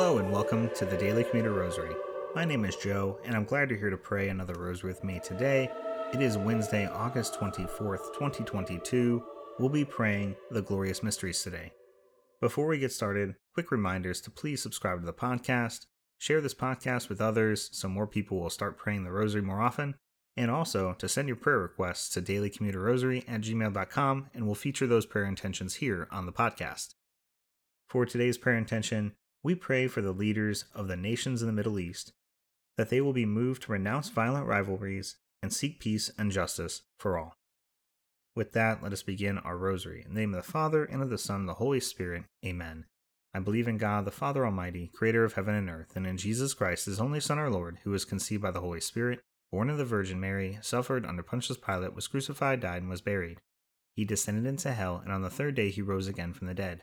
Hello and welcome to the Daily Commuter Rosary. My name is Joe, and I'm glad you're here to pray another rosary with me today. It is Wednesday, August 24th, 2022. We'll be praying the Glorious Mysteries today. Before we get started, quick reminders to please subscribe to the podcast, share this podcast with others so more people will start praying the rosary more often, and also to send your prayer requests to dailycommuterrosary at gmail.com, and we'll feature those prayer intentions here on the podcast. For today's prayer intention, we pray for the leaders of the nations in the Middle East, that they will be moved to renounce violent rivalries and seek peace and justice for all. With that, let us begin our rosary. In the name of the Father, and of the Son, and the Holy Spirit. Amen. I believe in God, the Father Almighty, creator of heaven and earth, and in Jesus Christ, his only Son, our Lord, who was conceived by the Holy Spirit, born of the Virgin Mary, suffered under Pontius Pilate, was crucified, died, and was buried. He descended into hell, and on the third day he rose again from the dead.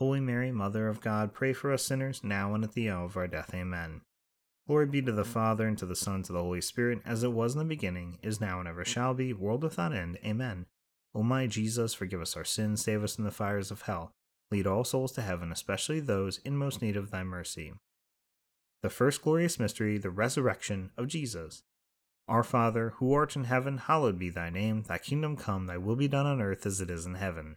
Holy Mary, Mother of God, pray for us sinners, now and at the hour of our death. Amen. Glory be to the Father, and to the Son, and to the Holy Spirit, as it was in the beginning, is now, and ever shall be, world without end. Amen. O my Jesus, forgive us our sins, save us from the fires of hell. Lead all souls to heaven, especially those in most need of thy mercy the first glorious mystery, the resurrection of Jesus. Our Father, who art in heaven, hallowed be thy name. Thy kingdom come, thy will be done on earth as it is in heaven.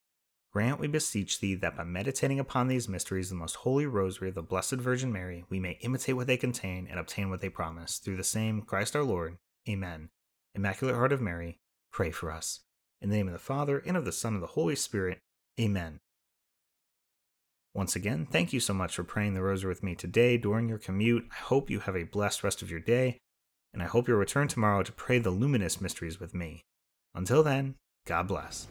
Grant, we beseech thee, that by meditating upon these mysteries, the most holy rosary of the Blessed Virgin Mary, we may imitate what they contain and obtain what they promise. Through the same Christ our Lord. Amen. Immaculate Heart of Mary, pray for us. In the name of the Father, and of the Son, and of the Holy Spirit. Amen. Once again, thank you so much for praying the rosary with me today during your commute. I hope you have a blessed rest of your day, and I hope you'll return tomorrow to pray the luminous mysteries with me. Until then, God bless.